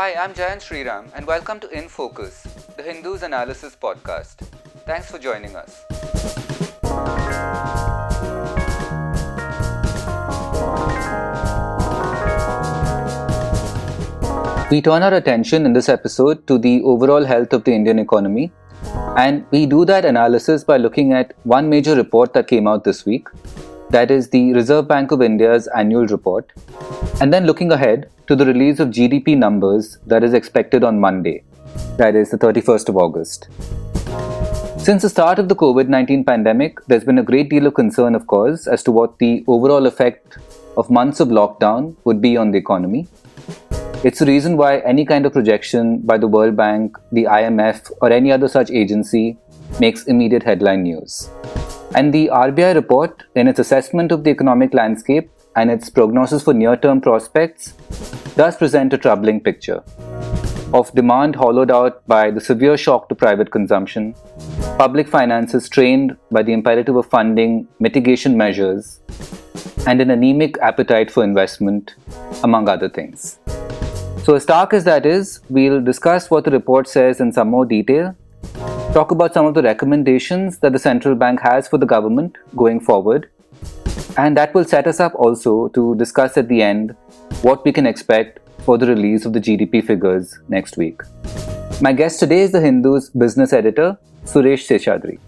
Hi, I'm Jayant Sriram, and welcome to In Focus, the Hindu's Analysis Podcast. Thanks for joining us. We turn our attention in this episode to the overall health of the Indian economy, and we do that analysis by looking at one major report that came out this week that is the Reserve Bank of India's annual report, and then looking ahead to the release of GDP numbers that is expected on Monday, that is the 31st of August. Since the start of the COVID 19 pandemic, there's been a great deal of concern, of course, as to what the overall effect of months of lockdown would be on the economy. It's the reason why any kind of projection by the World Bank, the IMF, or any other such agency makes immediate headline news. And the RBI report, in its assessment of the economic landscape and its prognosis for near term prospects, does present a troubling picture of demand hollowed out by the severe shock to private consumption, public finances strained by the imperative of funding mitigation measures, and an anemic appetite for investment, among other things. So, as stark as that is, we'll discuss what the report says in some more detail, talk about some of the recommendations that the central bank has for the government going forward, and that will set us up also to discuss at the end what we can expect for the release of the GDP figures next week. My guest today is the Hindu's business editor, Suresh Seshadri.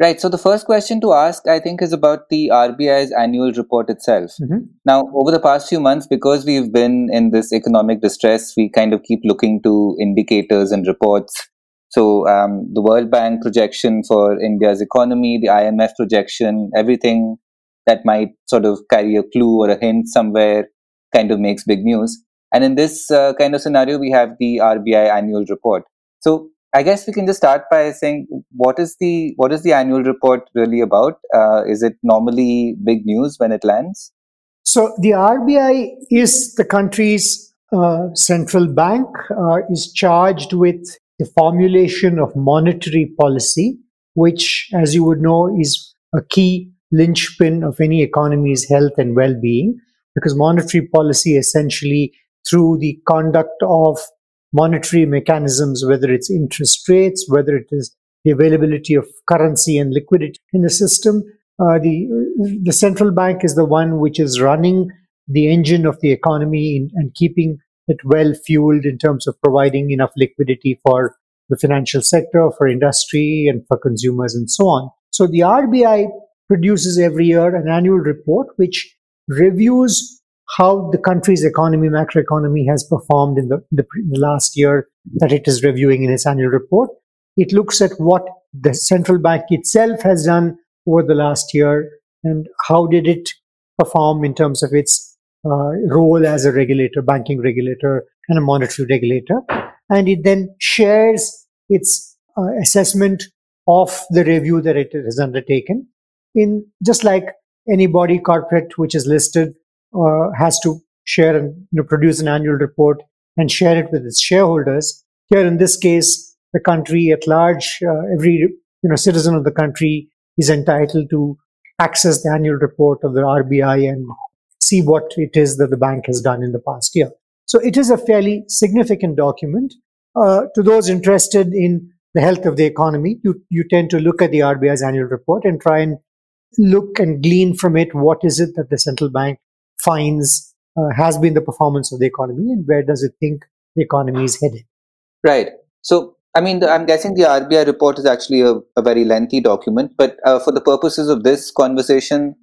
Right. So the first question to ask, I think, is about the RBI's annual report itself. Mm-hmm. Now, over the past few months, because we've been in this economic distress, we kind of keep looking to indicators and reports. So um, the World Bank projection for India's economy, the IMF projection, everything that might sort of carry a clue or a hint somewhere kind of makes big news. And in this uh, kind of scenario, we have the RBI annual report. So I guess we can just start by saying what is the what is the annual report really about? Uh, is it normally big news when it lands? So the RBI is the country's uh, central bank, uh, is charged with the formulation of monetary policy, which, as you would know, is a key linchpin of any economy's health and well-being, because monetary policy essentially through the conduct of monetary mechanisms, whether it's interest rates, whether it is the availability of currency and liquidity in the system. Uh, the the central bank is the one which is running the engine of the economy and keeping it well fueled in terms of providing enough liquidity for the financial sector, for industry, and for consumers, and so on. So the RBI produces every year an annual report which reviews how the country's economy, macroeconomy has performed in the, the, the, last year that it is reviewing in its annual report. It looks at what the central bank itself has done over the last year and how did it perform in terms of its uh, role as a regulator, banking regulator, and a monetary regulator. And it then shares its uh, assessment of the review that it has undertaken in just like any body corporate which is listed uh, has to share and you know, produce an annual report and share it with its shareholders. Here, in this case, the country at large, uh, every you know citizen of the country is entitled to access the annual report of the RBI and see what it is that the bank has done in the past year. So it is a fairly significant document. Uh, to those interested in the health of the economy, you, you tend to look at the RBI's annual report and try and look and glean from it what is it that the central bank finds uh, has been the performance of the economy and where does it think the economy is headed. Right. So, I mean, the, I'm guessing the RBI report is actually a, a very lengthy document, but uh, for the purposes of this conversation,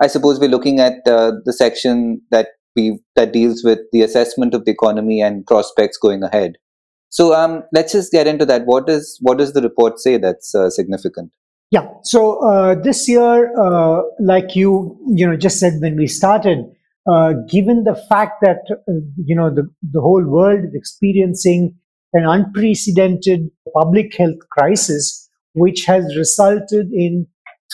I suppose we're looking at uh, the section that we that deals with the assessment of the economy and prospects going ahead. So, um, let's just get into that. What is what does the report say that's uh, significant? Yeah. So uh, this year, uh, like you, you know, just said when we started, uh, given the fact that uh, you know the, the whole world is experiencing an unprecedented public health crisis which has resulted in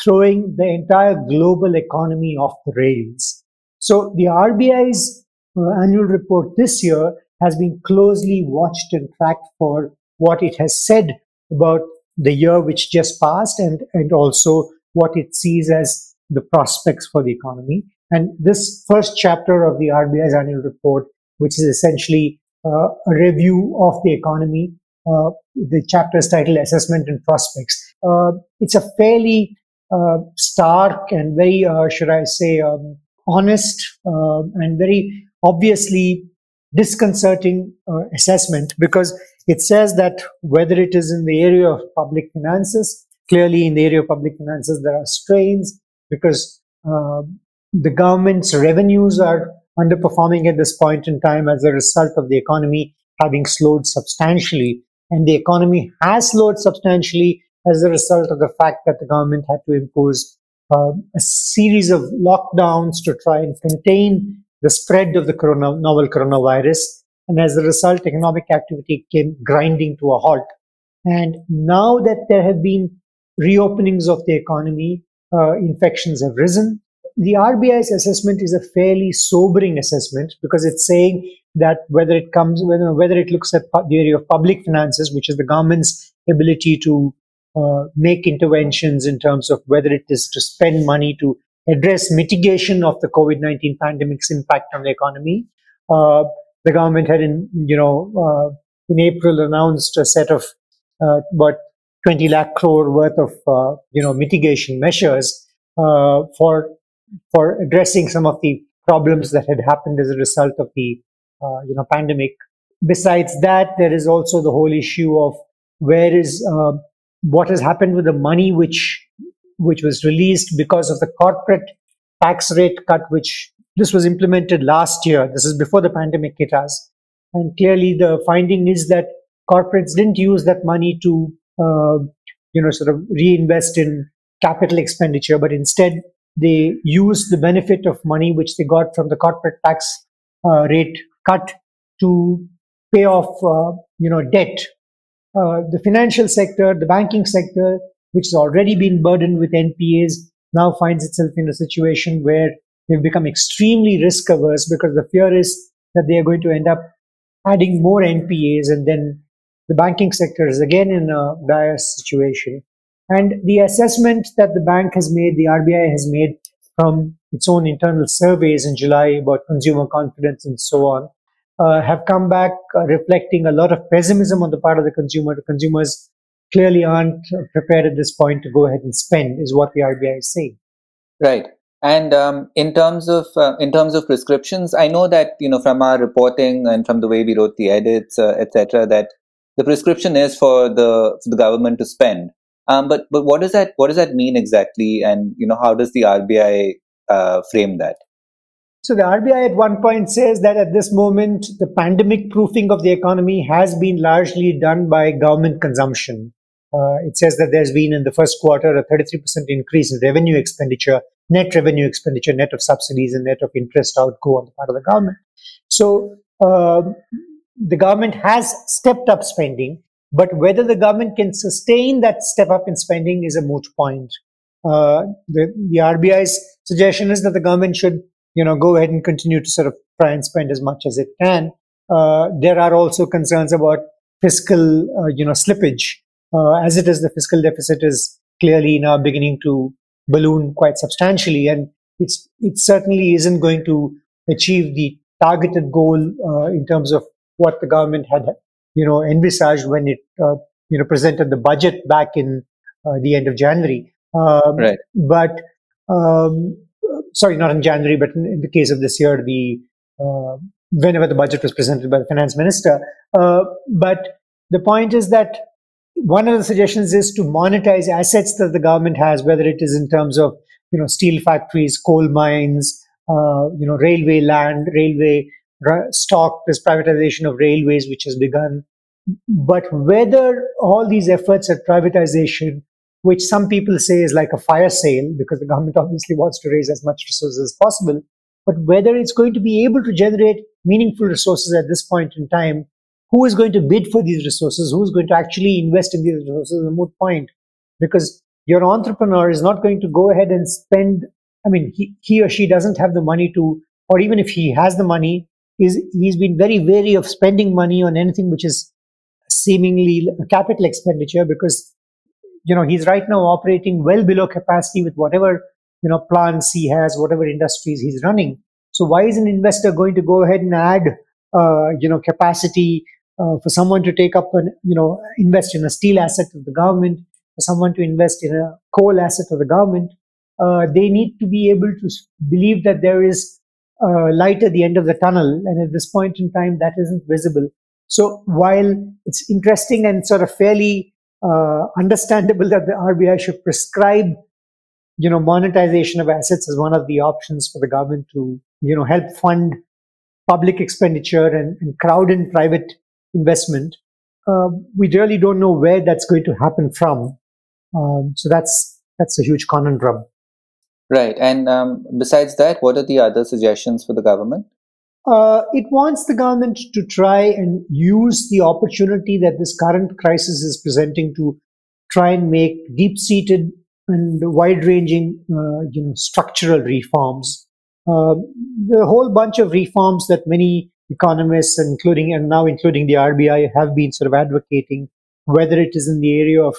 throwing the entire global economy off the rails. So the RBI's uh, annual report this year has been closely watched and tracked for what it has said about the year which just passed and, and also what it sees as the prospects for the economy and this first chapter of the RBI's annual report which is essentially uh, a review of the economy. Uh, the chapter is titled Assessment and Prospects. Uh, it's a fairly uh, stark and very, uh, should I say, um, honest and very obviously disconcerting assessment because it says that whether it is in the area of public finances, clearly in the area of public finances, there are strains because uh, the government's revenues are underperforming at this point in time as a result of the economy having slowed substantially. And the economy has slowed substantially as a result of the fact that the government had to impose uh, a series of lockdowns to try and contain the spread of the corona, novel coronavirus. And as a result, economic activity came grinding to a halt. And now that there have been reopenings of the economy, uh, infections have risen. The RBI's assessment is a fairly sobering assessment because it's saying that whether it comes, whether, whether it looks at the area of public finances, which is the government's ability to uh, make interventions in terms of whether it is to spend money to address mitigation of the COVID-19 pandemic's impact on the economy. Uh, the government had in, you know, uh, in April announced a set of uh, about 20 lakh crore worth of, uh, you know, mitigation measures uh, for for addressing some of the problems that had happened as a result of the, uh, you know, pandemic. Besides that, there is also the whole issue of where is uh, what has happened with the money which which was released because of the corporate tax rate cut, which this was implemented last year. This is before the pandemic hit us. And clearly the finding is that corporates didn't use that money to uh, you know, sort of reinvest in capital expenditure, but instead they used the benefit of money which they got from the corporate tax uh, rate cut to pay off, uh, you know, debt. Uh, the financial sector, the banking sector, which has already been burdened with NPAs, now finds itself in a situation where they've become extremely risk averse because the fear is that they are going to end up adding more NPAs and then the banking sector is again in a dire situation. And the assessment that the bank has made, the RBI has made from its own internal surveys in July about consumer confidence and so on, uh, have come back uh, reflecting a lot of pessimism on the part of the consumer. The consumers clearly aren't prepared at this point to go ahead and spend, is what the RBI is saying. Right. And um, in terms of uh, in terms of prescriptions, I know that you know from our reporting and from the way we wrote the edits, uh, etc., that the prescription is for the for the government to spend. Um, but but what does that what does that mean exactly? And you know how does the RBI uh, frame that? So the RBI at one point says that at this moment the pandemic proofing of the economy has been largely done by government consumption. Uh, it says that there's been in the first quarter a 33% increase in revenue expenditure, net revenue expenditure, net of subsidies and net of interest outgo on the part of the government. So uh, the government has stepped up spending, but whether the government can sustain that step up in spending is a moot point. Uh, the, the RBI's suggestion is that the government should, you know, go ahead and continue to sort of try and spend as much as it can. Uh, there are also concerns about fiscal, uh, you know, slippage. Uh, as it is, the fiscal deficit is clearly now beginning to balloon quite substantially, and it's it certainly isn't going to achieve the targeted goal uh, in terms of what the government had, you know, envisaged when it, uh, you know, presented the budget back in uh, the end of January. Um, right. But um, sorry, not in January, but in, in, the case of this year, the uh, whenever the budget was presented by the finance minister. Uh, but the point is that one of the suggestions is to monetize assets that the government has, whether it is in terms of you know steel factories, coal mines, uh, you know railway land, railway stock, this privatization of railways, which has begun. But whether all these efforts at privatization, which some people say is like a fire sale, because the government obviously wants to raise as much resources as possible, but whether it's going to be able to generate meaningful resources at this point in time, who is going to bid for these resources, who is going to actually invest in these resources is a moot point. Because your entrepreneur is not going to go ahead and spend, I mean, he, he or she doesn't have the money to, or even if he has the money, he's, he's been very wary of spending money on anything which is seemingly capital expenditure because you know he's right now operating well below capacity with whatever you know plants he has whatever industries he's running so why is an investor going to go ahead and add uh, you know, capacity uh, for someone to take up and, you know, invest in a steel asset of the government, for someone to invest in a coal asset of the government. Uh, they need to be able to believe that there is uh, light at the end of the tunnel. And at this point in time, that isn't visible. So while it's interesting and sort of fairly uh, understandable that the RBI should prescribe, you know, monetization of assets as one of the options for the government to, you know, help fund public expenditure and, and crowd in private investment. Uh, we really don't know where that's going to happen from. Um, so that's that's a huge conundrum. Right. And um, besides that, what are the other suggestions for the government? Uh, it wants the government to try and use the opportunity that this current crisis is presenting to try and make deep-seated and wide-ranging, uh, you know, structural reforms. Uh, the whole bunch of reforms that many economists, including and now including the RBI, have been sort of advocating, whether it is in the area of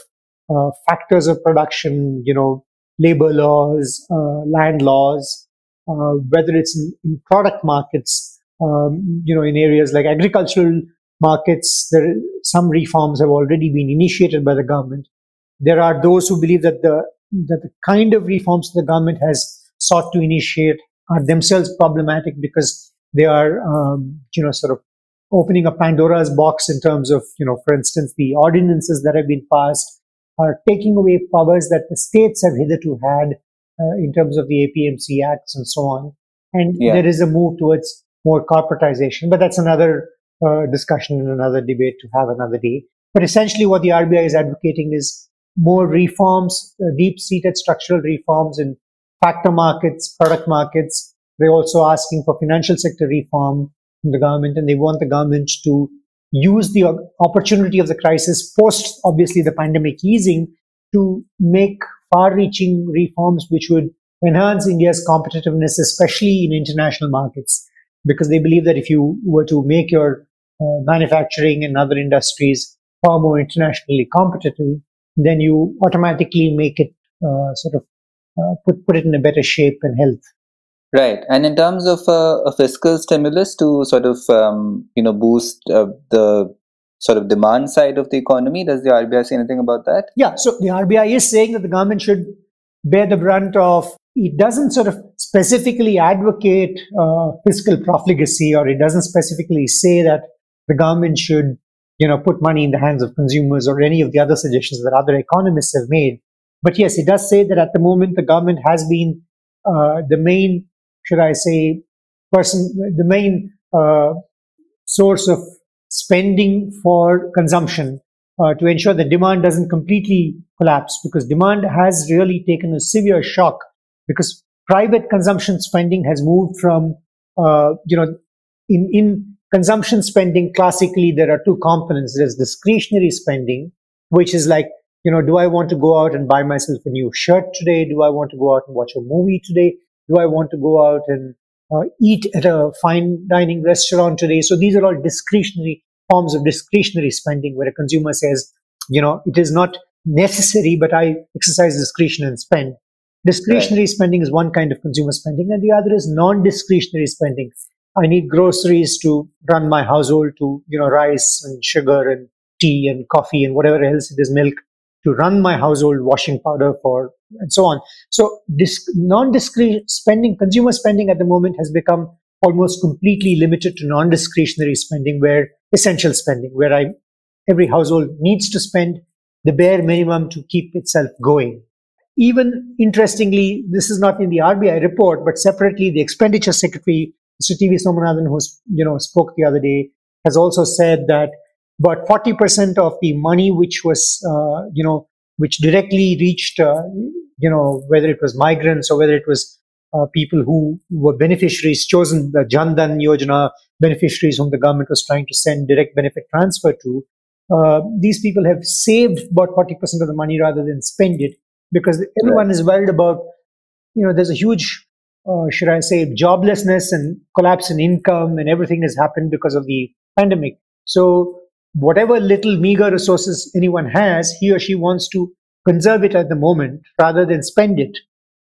uh, factors of production, you know, labor laws, uh, land laws, uh, whether it's in, in product markets, um, you know, in areas like agricultural markets, there some reforms have already been initiated by the government. There are those who believe that the that the kind of reforms the government has sought to initiate are themselves problematic because they are, um, you know, sort of opening a Pandora's box in terms of, you know, for instance, the ordinances that have been passed are taking away powers that the states have hitherto had uh, in terms of the APMC acts and so on. And yeah. there is a move towards more corporatization. But that's another uh, discussion and another debate to have another day. But essentially, what the RBI is advocating is more reforms, uh, deep seated structural reforms in factor markets, product markets. They're also asking for financial sector reform from the government, and they want the government to use the opportunity of the crisis post, obviously, the pandemic easing to make far reaching reforms which would enhance India's competitiveness, especially in international markets because they believe that if you were to make your uh, manufacturing and other industries far more internationally competitive, then you automatically make it uh, sort of uh, put put it in a better shape and health. Right, and in terms of uh, a fiscal stimulus to sort of um, you know boost uh, the sort of demand side of the economy, does the RBI say anything about that? Yeah, so the RBI is saying that the government should bear the brunt of it doesn't sort of specifically advocate uh, fiscal profligacy or it doesn't specifically say that the government should you know put money in the hands of consumers or any of the other suggestions that other economists have made. But yes it does say that at the moment the government has been uh, the main should i say person the main uh, source of spending for consumption uh, to ensure that demand doesn't completely collapse because demand has really taken a severe shock because private consumption spending has moved from, uh, you know, in, in consumption spending, classically, there are two components. There's discretionary spending, which is like, you know, do I want to go out and buy myself a new shirt today? Do I want to go out and watch a movie today? Do I want to go out and uh, eat at a fine dining restaurant today? So these are all discretionary forms of discretionary spending where a consumer says, you know, it is not necessary, but I exercise discretion and spend. Discretionary right. spending is one kind of consumer spending, and the other is non-discretionary spending. I need groceries to run my household to, you know, rice and sugar and tea and coffee and whatever else it is, milk to run my household, washing powder for, and so on. So this non-discretionary spending, consumer spending at the moment has become almost completely limited to non-discretionary spending where essential spending, where I, every household needs to spend the bare minimum to keep itself going. Even interestingly, this is not in the RBI report, but separately, the expenditure secretary, Mr. T.V. Somanathan, who you know spoke the other day, has also said that about 40% of the money which was, uh, you know, which directly reached, uh, you know, whether it was migrants or whether it was uh, people who were beneficiaries chosen, the Jan Dhan Yojana beneficiaries whom the government was trying to send direct benefit transfer to, uh, these people have saved about 40% of the money rather than spend it because everyone is worried about, you know, there's a huge, uh, should I say, joblessness and collapse in income and everything has happened because of the pandemic. So whatever little meager resources anyone has, he or she wants to conserve it at the moment rather than spend it.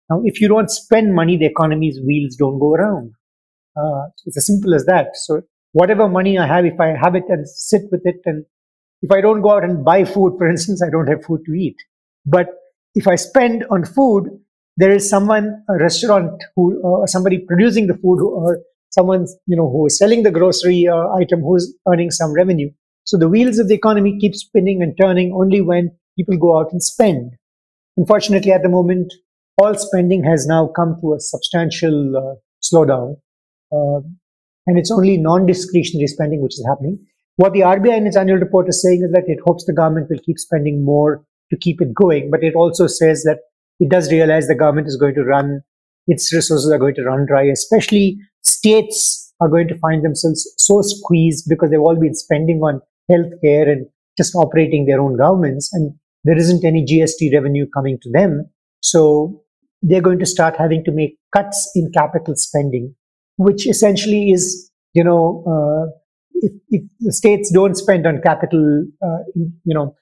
Now, if you don't spend money, the economy's wheels don't go around. Uh, it's as simple as that. So whatever money I have, if I have it and sit with it, and if I don't go out and buy food, for instance, I don't have food to eat. But if I spend on food, there is someone, a restaurant who, or somebody producing the food, or someone, you know, who is selling the grocery uh, item who's earning some revenue. So the wheels of the economy keep spinning and turning only when people go out and spend. Unfortunately, at the moment, all spending has now come to a substantial uh, slowdown. Uh, and it's only non-discretionary spending which is happening. What the RBI in its annual report is saying is that it hopes the government will keep spending more to keep it going, but it also says that it does realize the government is going to run, its resources are going to run dry, especially states are going to find themselves so squeezed because they've all been spending on healthcare and just operating their own governments, and there isn't any GST revenue coming to them. So they're going to start having to make cuts in capital spending, which essentially is, you know, uh, if, if, the states don't spend on capital, uh, you know,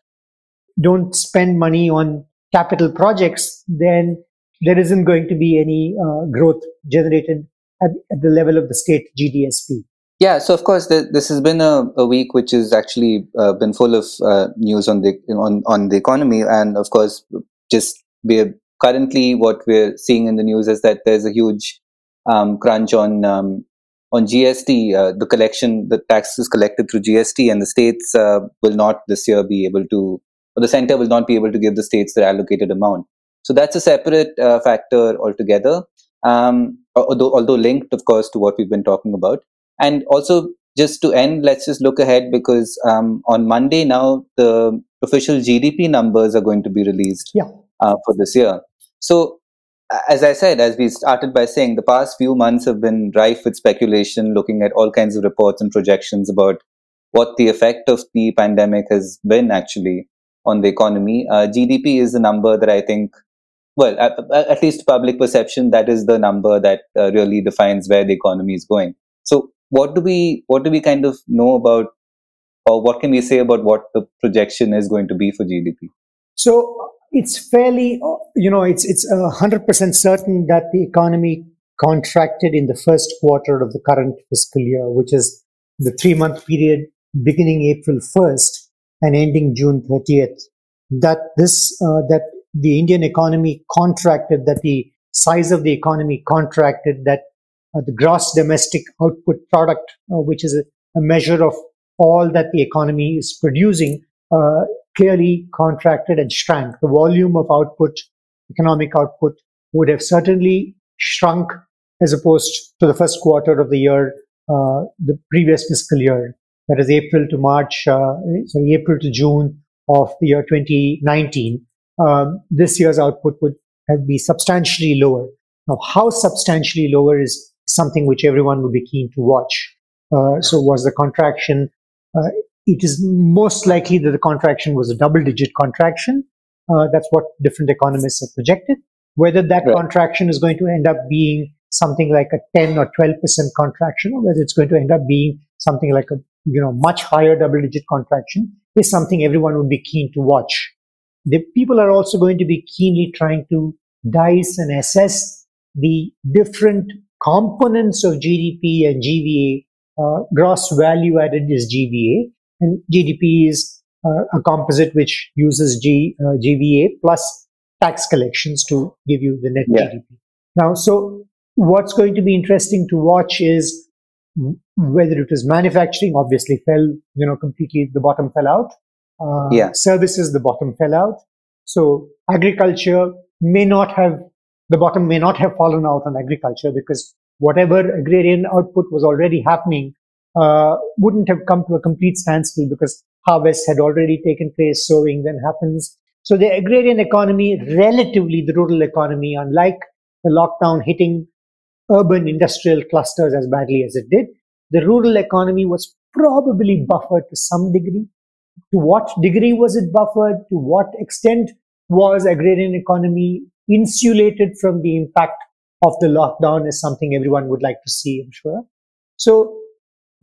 don't spend money on capital projects, then there isn't going to be any uh, growth generated at, at, the level of the state GDSP. Yeah, so of course, this has been a, a, week which has actually uh, been full of uh, news on the on on the economy, and of course, just we're currently what we're seeing in the news is that there's a huge um, crunch on um, on GST. Uh, the collection, the taxes collected through GST, and the states uh, will not this year be able to or the center will not be able to give the states their allocated amount. So that's a separate uh, factor altogether, um, although, although linked, of course, to what we've been talking about. And also, just to end, let's just look ahead because um, on Monday now, the official GDP numbers are going to be released yeah. uh, for this year. So, as I said, as we started by saying, the past few months have been rife with speculation, looking at all kinds of reports and projections about what the effect of the pandemic has been actually on the economy. Uh, GDP is the number that I think, well, at, at, least public perception, that is the number that uh, really defines where the economy is going. So, what do we what do we kind of know about, or what can we say about what the projection is going to be for GDP? So it's fairly, you know, it's it's hundred percent certain that the economy contracted in the first quarter of the current fiscal year, which is the three month period beginning April first and ending June 30th, that this, uh, that the Indian economy contracted, that the size of the economy contracted, that the gross domestic output product, uh, which is a, a, measure of all that the economy is producing, uh, clearly contracted and shrank. The volume of output, economic output, would have certainly shrunk as opposed to the first quarter of the year, uh, the previous fiscal year that is April to March, uh, sorry, April to June of the year 2019, um, this year's output would have be substantially lower. Now, how substantially lower is something which everyone would be keen to watch. Uh, so, was the contraction? Uh, it is most likely that the contraction was a double-digit contraction. Uh, that's what different economists have projected. Whether that right. contraction is going to end up being something like a 10 or 12 percent contraction, or whether it's going to end up being something like a you know, much higher double digit contraction is something everyone would be keen to watch. The people are also going to be keenly trying to dice and assess the different components of GDP and GVA. Uh, gross value added is GVA, and GDP is uh, a composite which uses G, uh, GVA plus tax collections to give you the net yeah. GDP. Now, so what's going to be interesting to watch is whether it was manufacturing, obviously fell, you know, completely, the bottom fell out. Uh, yeah. Services, the bottom fell out. So agriculture may not have, the bottom may not have fallen out on agriculture because whatever agrarian output was already happening uh, wouldn't have come to a complete standstill because harvest had already taken place, sowing then happens. So the agrarian economy, relatively the rural economy, unlike the lockdown hitting urban industrial clusters as badly as it did, the rural economy was probably buffered to some degree. To what degree was it buffered? To what extent was agrarian economy insulated from the impact of the lockdown is something everyone would like to see, I'm sure. So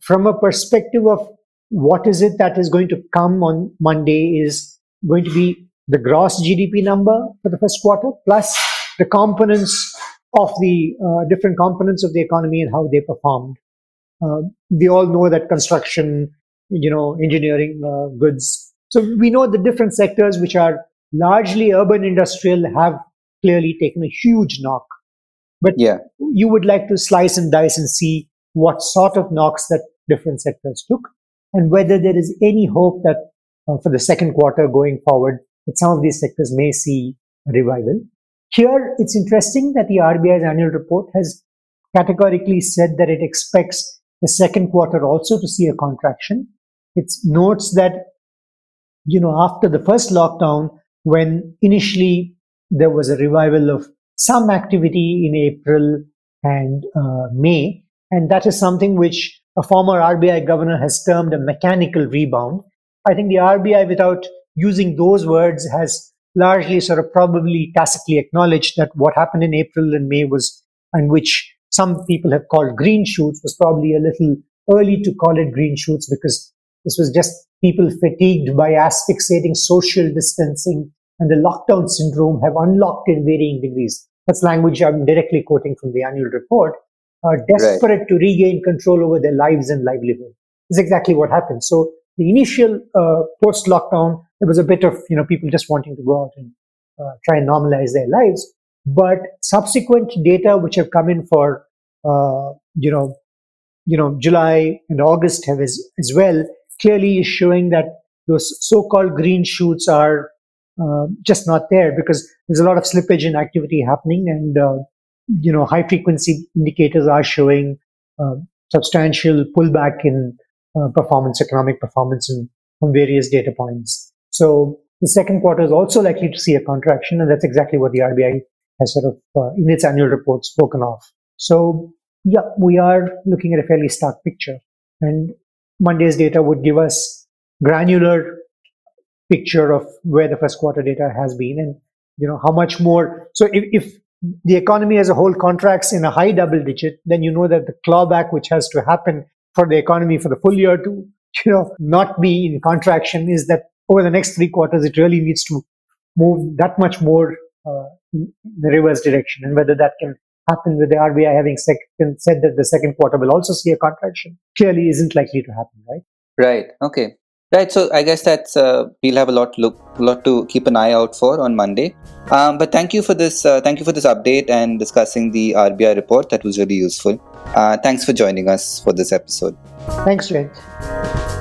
from a perspective of what is it that is going to come on Monday is going to be the gross GDP number for the first quarter plus the components of the uh, different components of the economy and how they performed. uh, we all know that construction, you know, engineering uh, goods. So we know the different sectors which are largely urban industrial have clearly taken a huge knock. But Yeah. you would like to slice and dice and see what sort of knocks that different sectors took and whether there is any hope that uh, for the second quarter going forward that some of these sectors may see a revival. Here, it's interesting that the RBI's annual report has categorically said that it expects the second quarter also to see a contraction. It notes that, you know, after the first lockdown, when initially there was a revival of some activity in April and uh, May, and that is something which a former RBI governor has termed a mechanical rebound. I think the RBI, without using those words, has largely sort of probably tacitly acknowledged that what happened in April and May was, and which some people have called green shoots, was probably a little early to call it green shoots because this was just people fatigued by asphyxiating social distancing and the lockdown syndrome have unlocked in varying degrees. That's language I'm directly quoting from the annual report. Are desperate to regain control over their lives and livelihood. Is exactly what happened. So the initial uh, post-lockdown, there was a bit of you know people just wanting to go out and uh, try and normalize their lives. But subsequent data which have come in for uh, you know you know July and August have as, as well clearly is showing that those so-called green shoots are uh, just not there because there's a lot of slippage in activity happening and uh, you know high frequency indicators are showing uh, substantial pullback in uh, performance economic performance in, on various data points. So the second quarter is also likely to see a contraction and that's exactly what the rbi has sort of uh, in its annual report spoken of. So yeah we are looking at a fairly stark picture and monday's data would give us granular picture of where the first quarter data has been and you know how much more so if, if the economy as a whole contracts in a high double digit then you know that the clawback which has to happen for the economy for the full year to you know not be in contraction is that over the next three quarters it really needs to move that much more uh, in the reverse direction and whether that can happen with the RBI having sec- said that the second quarter will also see a contraction clearly isn't likely to happen right Right. Okay. Right. So I guess that's uh, we'll have a lot look lot to keep an eye out for on Monday. Um, but thank you for this. Uh, thank you for this update and discussing the RBI report. That was really useful. Uh, thanks for joining us for this episode. thanks Jayant.